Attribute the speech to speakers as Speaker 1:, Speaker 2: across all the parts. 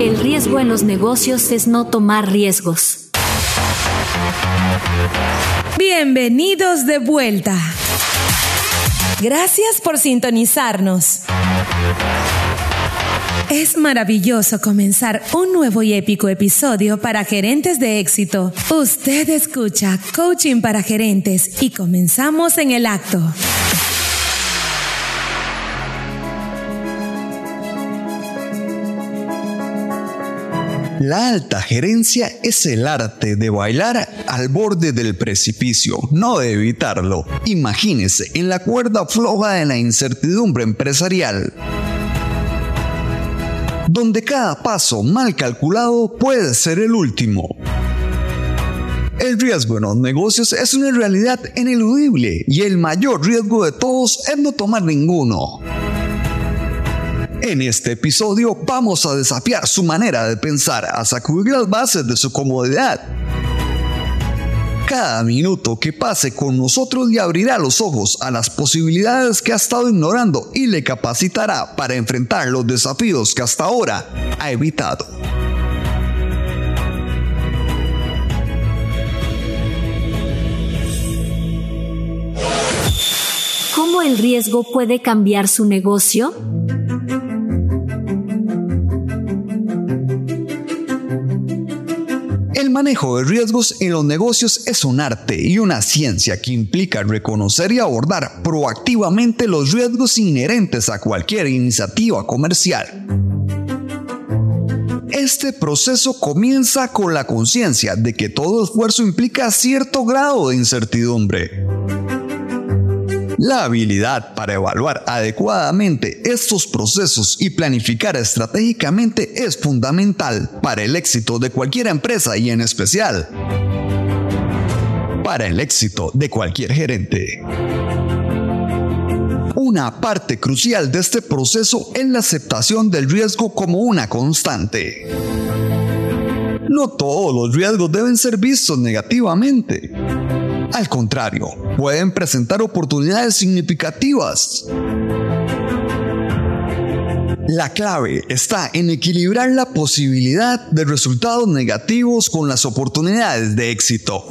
Speaker 1: El riesgo en los negocios es no tomar riesgos.
Speaker 2: Bienvenidos de vuelta. Gracias por sintonizarnos. Es maravilloso comenzar un nuevo y épico episodio para gerentes de éxito. Usted escucha Coaching para Gerentes y comenzamos en el acto.
Speaker 3: La alta gerencia es el arte de bailar al borde del precipicio, no de evitarlo. Imagínese en la cuerda floja de la incertidumbre empresarial donde cada paso mal calculado puede ser el último. El riesgo en los negocios es una realidad ineludible y el mayor riesgo de todos es no tomar ninguno. En este episodio vamos a desafiar su manera de pensar, a sacudir las bases de su comodidad. Cada minuto que pase con nosotros le abrirá los ojos a las posibilidades que ha estado ignorando y le capacitará para enfrentar los desafíos que hasta ahora ha evitado.
Speaker 1: ¿Cómo el riesgo puede cambiar su negocio?
Speaker 3: Manejo de riesgos en los negocios es un arte y una ciencia que implica reconocer y abordar proactivamente los riesgos inherentes a cualquier iniciativa comercial. Este proceso comienza con la conciencia de que todo esfuerzo implica cierto grado de incertidumbre. La habilidad para evaluar adecuadamente estos procesos y planificar estratégicamente es fundamental para el éxito de cualquier empresa y en especial para el éxito de cualquier gerente. Una parte crucial de este proceso es la aceptación del riesgo como una constante. No todos los riesgos deben ser vistos negativamente. Al contrario, pueden presentar oportunidades significativas. La clave está en equilibrar la posibilidad de resultados negativos con las oportunidades de éxito.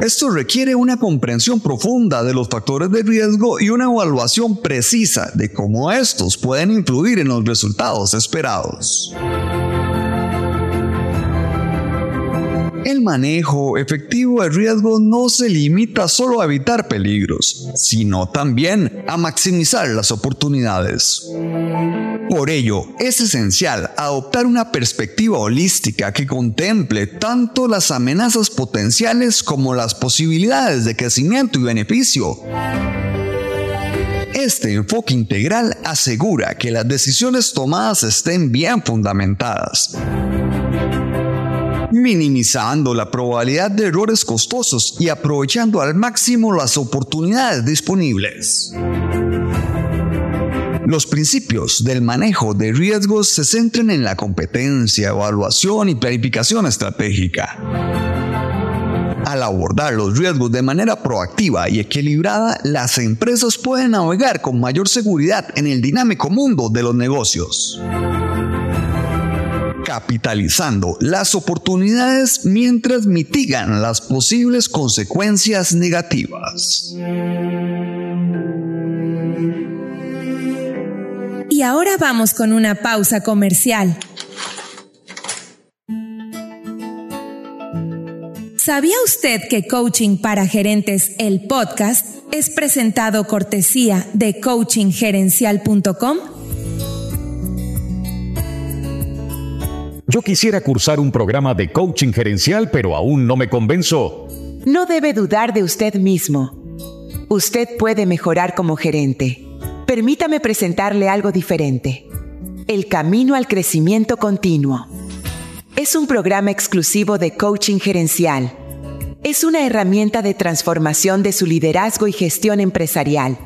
Speaker 3: Esto requiere una comprensión profunda de los factores de riesgo y una evaluación precisa de cómo estos pueden influir en los resultados esperados. El manejo efectivo de riesgo no se limita solo a evitar peligros, sino también a maximizar las oportunidades. Por ello, es esencial adoptar una perspectiva holística que contemple tanto las amenazas potenciales como las posibilidades de crecimiento y beneficio. Este enfoque integral asegura que las decisiones tomadas estén bien fundamentadas minimizando la probabilidad de errores costosos y aprovechando al máximo las oportunidades disponibles. Los principios del manejo de riesgos se centran en la competencia, evaluación y planificación estratégica. Al abordar los riesgos de manera proactiva y equilibrada, las empresas pueden navegar con mayor seguridad en el dinámico mundo de los negocios capitalizando las oportunidades mientras mitigan las posibles consecuencias negativas.
Speaker 2: Y ahora vamos con una pausa comercial. ¿Sabía usted que Coaching para Gerentes, el podcast, es presentado cortesía de coachinggerencial.com?
Speaker 4: Yo quisiera cursar un programa de coaching gerencial, pero aún no me convenzo.
Speaker 5: No debe dudar de usted mismo. Usted puede mejorar como gerente. Permítame presentarle algo diferente. El Camino al Crecimiento Continuo. Es un programa exclusivo de coaching gerencial. Es una herramienta de transformación de su liderazgo y gestión empresarial.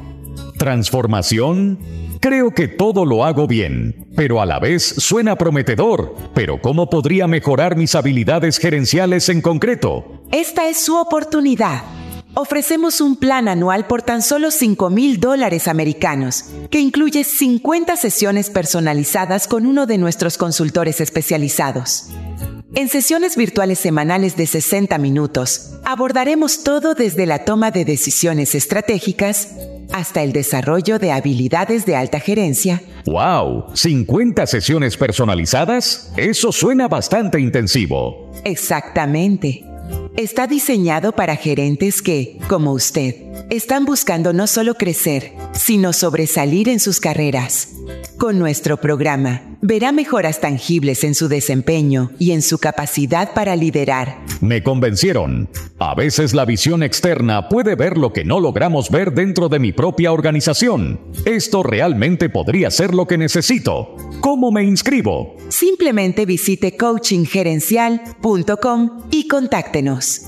Speaker 4: ¿Transformación? Creo que todo lo hago bien, pero a la vez suena prometedor. Pero ¿cómo podría mejorar mis habilidades gerenciales en concreto?
Speaker 5: Esta es su oportunidad. Ofrecemos un plan anual por tan solo 5 mil dólares americanos, que incluye 50 sesiones personalizadas con uno de nuestros consultores especializados. En sesiones virtuales semanales de 60 minutos, abordaremos todo desde la toma de decisiones estratégicas hasta el desarrollo de habilidades de alta gerencia.
Speaker 4: ¡Wow! ¿50 sesiones personalizadas? Eso suena bastante intensivo.
Speaker 5: Exactamente. Está diseñado para gerentes que, como usted, están buscando no solo crecer, sino sobresalir en sus carreras. Con nuestro programa, verá mejoras tangibles en su desempeño y en su capacidad para liderar.
Speaker 4: Me convencieron. A veces la visión externa puede ver lo que no logramos ver dentro de mi propia organización. Esto realmente podría ser lo que necesito. ¿Cómo me inscribo?
Speaker 5: Simplemente visite coachinggerencial.com y contáctenos.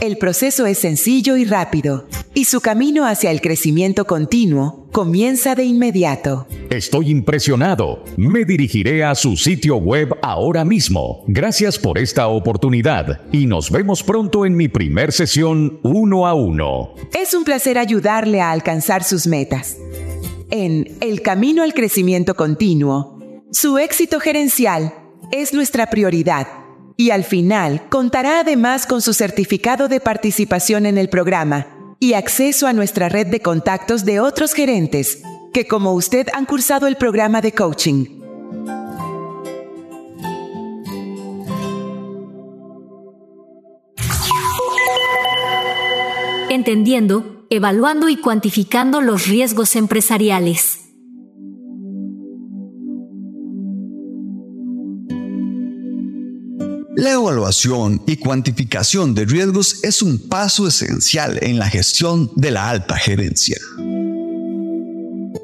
Speaker 5: El proceso es sencillo y rápido, y su camino hacia el crecimiento continuo comienza de inmediato.
Speaker 4: Estoy impresionado. Me dirigiré a su sitio web ahora mismo. Gracias por esta oportunidad y nos vemos pronto en mi primer sesión uno a uno.
Speaker 5: Es un placer ayudarle a alcanzar sus metas. En El Camino al Crecimiento Continuo, su éxito gerencial es nuestra prioridad y al final contará además con su certificado de participación en el programa y acceso a nuestra red de contactos de otros gerentes que como usted han cursado el programa de coaching.
Speaker 1: Entendiendo, evaluando y cuantificando los riesgos empresariales.
Speaker 3: La evaluación y cuantificación de riesgos es un paso esencial en la gestión de la alta gerencia.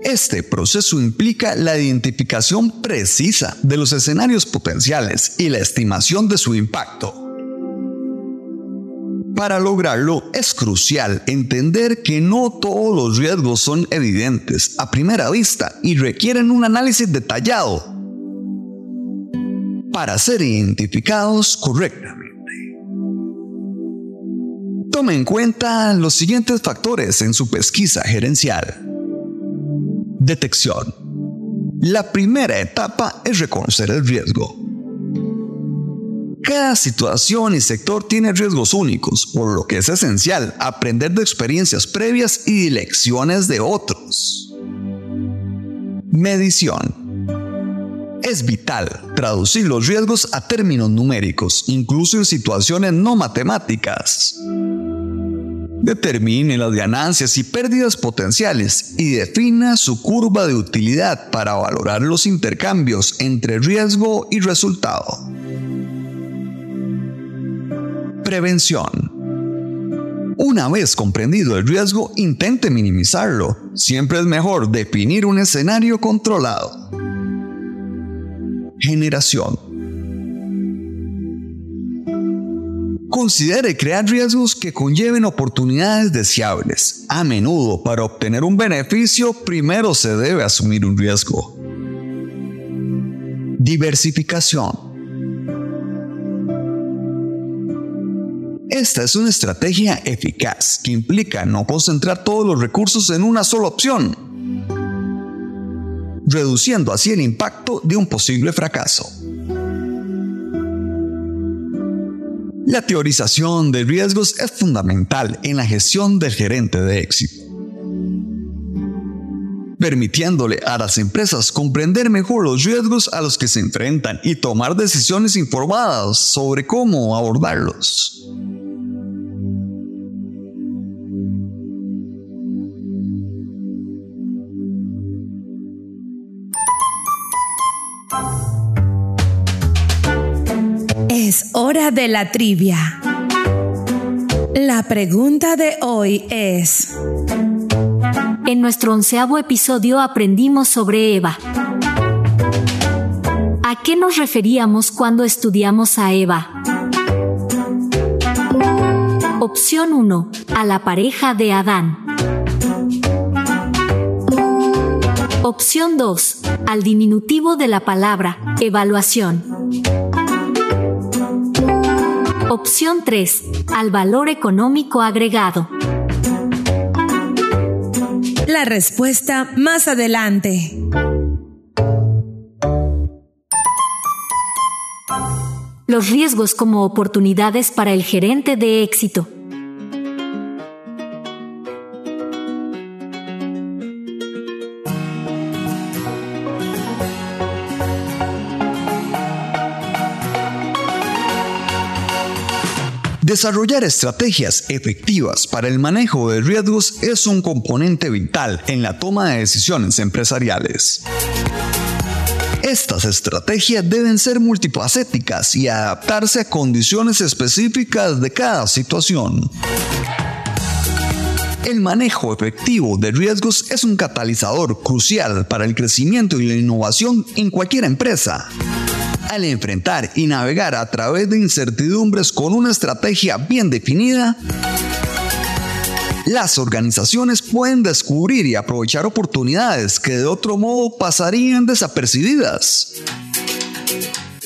Speaker 3: Este proceso implica la identificación precisa de los escenarios potenciales y la estimación de su impacto. Para lograrlo es crucial entender que no todos los riesgos son evidentes a primera vista y requieren un análisis detallado para ser identificados correctamente. Tome en cuenta los siguientes factores en su pesquisa gerencial. Detección. La primera etapa es reconocer el riesgo. Cada situación y sector tiene riesgos únicos, por lo que es esencial aprender de experiencias previas y lecciones de otros. Medición es vital traducir los riesgos a términos numéricos, incluso en situaciones no matemáticas. Determine las ganancias y pérdidas potenciales y defina su curva de utilidad para valorar los intercambios entre riesgo y resultado. Prevención. Una vez comprendido el riesgo, intente minimizarlo. Siempre es mejor definir un escenario controlado generación. Considere crear riesgos que conlleven oportunidades deseables. A menudo, para obtener un beneficio, primero se debe asumir un riesgo. Diversificación. Esta es una estrategia eficaz que implica no concentrar todos los recursos en una sola opción, reduciendo así el impacto de un posible fracaso. La teorización de riesgos es fundamental en la gestión del gerente de éxito, permitiéndole a las empresas comprender mejor los riesgos a los que se enfrentan y tomar decisiones informadas sobre cómo abordarlos.
Speaker 2: Hora de la trivia. La pregunta de hoy es...
Speaker 1: En nuestro onceavo episodio aprendimos sobre Eva. ¿A qué nos referíamos cuando estudiamos a Eva? Opción 1. A la pareja de Adán. Opción 2. Al diminutivo de la palabra evaluación. Opción 3. al valor económico agregado.
Speaker 2: La respuesta más adelante.
Speaker 1: Los riesgos como oportunidades para el gerente de éxito.
Speaker 3: Desarrollar estrategias efectivas para el manejo de riesgos es un componente vital en la toma de decisiones empresariales. Estas estrategias deben ser multifacéticas y adaptarse a condiciones específicas de cada situación. El manejo efectivo de riesgos es un catalizador crucial para el crecimiento y la innovación en cualquier empresa. Al enfrentar y navegar a través de incertidumbres con una estrategia bien definida, las organizaciones pueden descubrir y aprovechar oportunidades que de otro modo pasarían desapercibidas.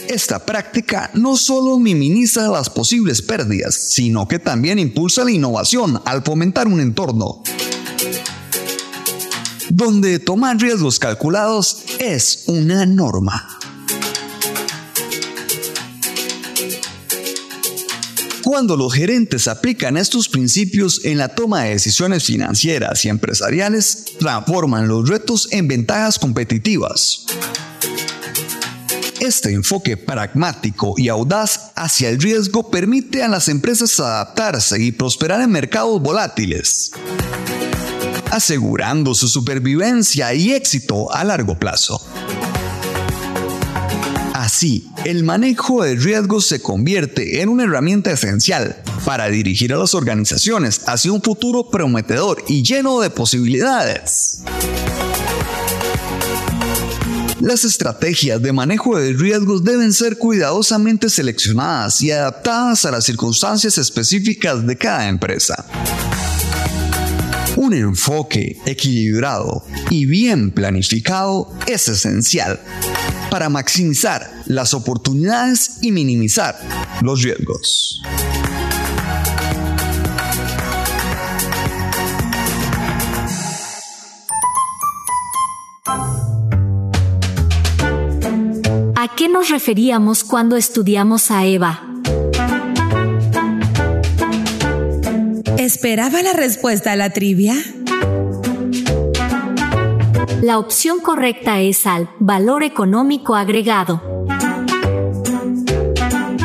Speaker 3: Esta práctica no solo minimiza las posibles pérdidas, sino que también impulsa la innovación al fomentar un entorno donde tomar riesgos calculados es una norma. Cuando los gerentes aplican estos principios en la toma de decisiones financieras y empresariales, transforman los retos en ventajas competitivas. Este enfoque pragmático y audaz hacia el riesgo permite a las empresas adaptarse y prosperar en mercados volátiles, asegurando su supervivencia y éxito a largo plazo. Así, el manejo de riesgos se convierte en una herramienta esencial para dirigir a las organizaciones hacia un futuro prometedor y lleno de posibilidades. Las estrategias de manejo de riesgos deben ser cuidadosamente seleccionadas y adaptadas a las circunstancias específicas de cada empresa. Un enfoque equilibrado y bien planificado es esencial para maximizar las oportunidades y minimizar los riesgos.
Speaker 1: ¿A qué nos referíamos cuando estudiamos a Eva?
Speaker 2: ¿Esperaba la respuesta a la trivia?
Speaker 1: La opción correcta es al valor económico agregado.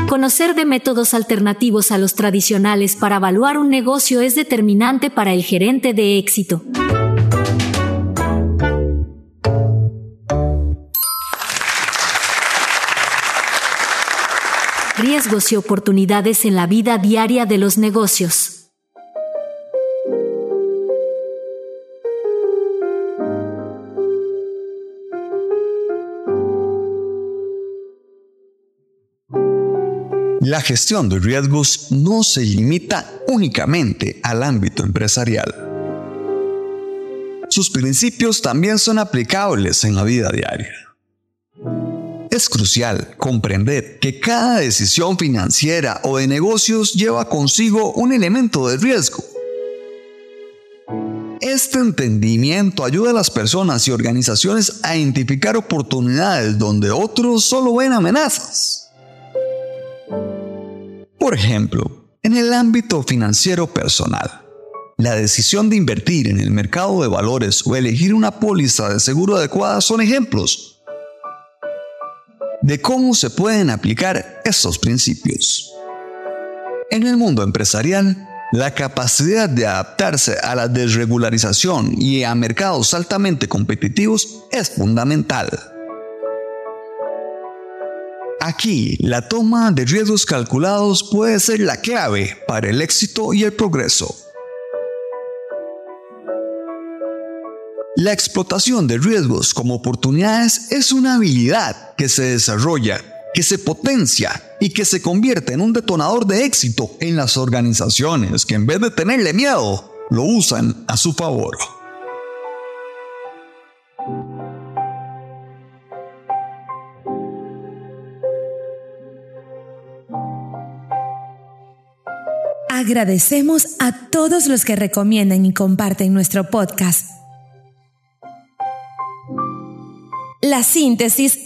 Speaker 1: Conocer de métodos alternativos a los tradicionales para evaluar un negocio es determinante para el gerente de éxito. Riesgos y oportunidades en la vida diaria de los negocios.
Speaker 3: La gestión de riesgos no se limita únicamente al ámbito empresarial. Sus principios también son aplicables en la vida diaria. Es crucial comprender que cada decisión financiera o de negocios lleva consigo un elemento de riesgo. Este entendimiento ayuda a las personas y organizaciones a identificar oportunidades donde otros solo ven amenazas. Por ejemplo, en el ámbito financiero personal, la decisión de invertir en el mercado de valores o elegir una póliza de seguro adecuada son ejemplos de cómo se pueden aplicar estos principios. En el mundo empresarial, la capacidad de adaptarse a la desregularización y a mercados altamente competitivos es fundamental. Aquí, la toma de riesgos calculados puede ser la clave para el éxito y el progreso. La explotación de riesgos como oportunidades es una habilidad que se desarrolla, que se potencia y que se convierte en un detonador de éxito en las organizaciones que en vez de tenerle miedo, lo usan a su favor.
Speaker 2: Agradecemos a todos los que recomiendan y comparten nuestro podcast. La síntesis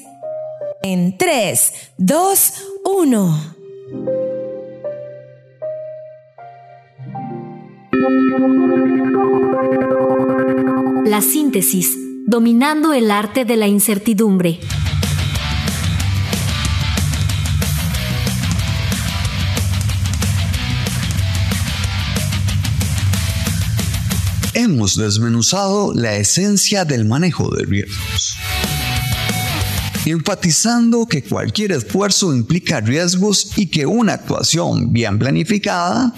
Speaker 2: en 3, 2, 1.
Speaker 1: La síntesis, dominando el arte de la incertidumbre.
Speaker 3: Hemos desmenuzado la esencia del manejo de riesgos, enfatizando que cualquier esfuerzo implica riesgos y que una actuación bien planificada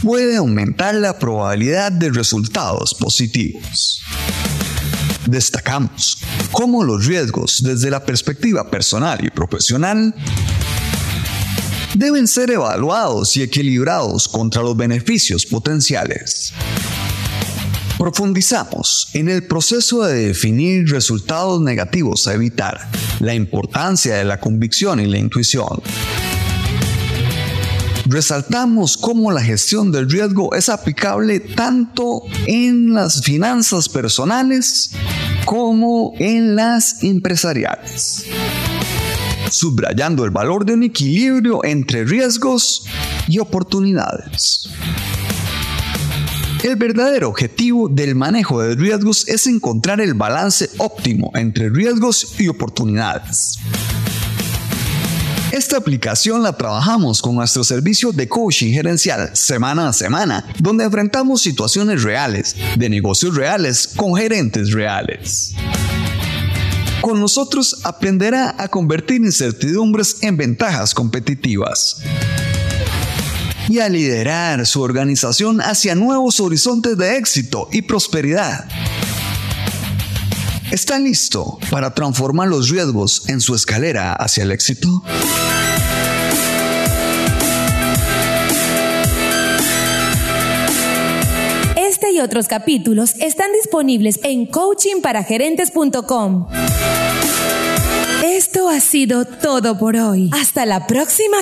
Speaker 3: puede aumentar la probabilidad de resultados positivos. Destacamos cómo los riesgos desde la perspectiva personal y profesional deben ser evaluados y equilibrados contra los beneficios potenciales. Profundizamos en el proceso de definir resultados negativos a evitar, la importancia de la convicción y la intuición, resaltamos cómo la gestión del riesgo es aplicable tanto en las finanzas personales como en las empresariales, subrayando el valor de un equilibrio entre riesgos y oportunidades. El verdadero objetivo del manejo de riesgos es encontrar el balance óptimo entre riesgos y oportunidades. Esta aplicación la trabajamos con nuestro servicio de coaching gerencial semana a semana, donde enfrentamos situaciones reales, de negocios reales, con gerentes reales. Con nosotros aprenderá a convertir incertidumbres en ventajas competitivas y a liderar su organización hacia nuevos horizontes de éxito y prosperidad. ¿Está listo para transformar los riesgos en su escalera hacia el éxito?
Speaker 2: Este y otros capítulos están disponibles en coachingparagerentes.com. Esto ha sido todo por hoy. Hasta la próxima.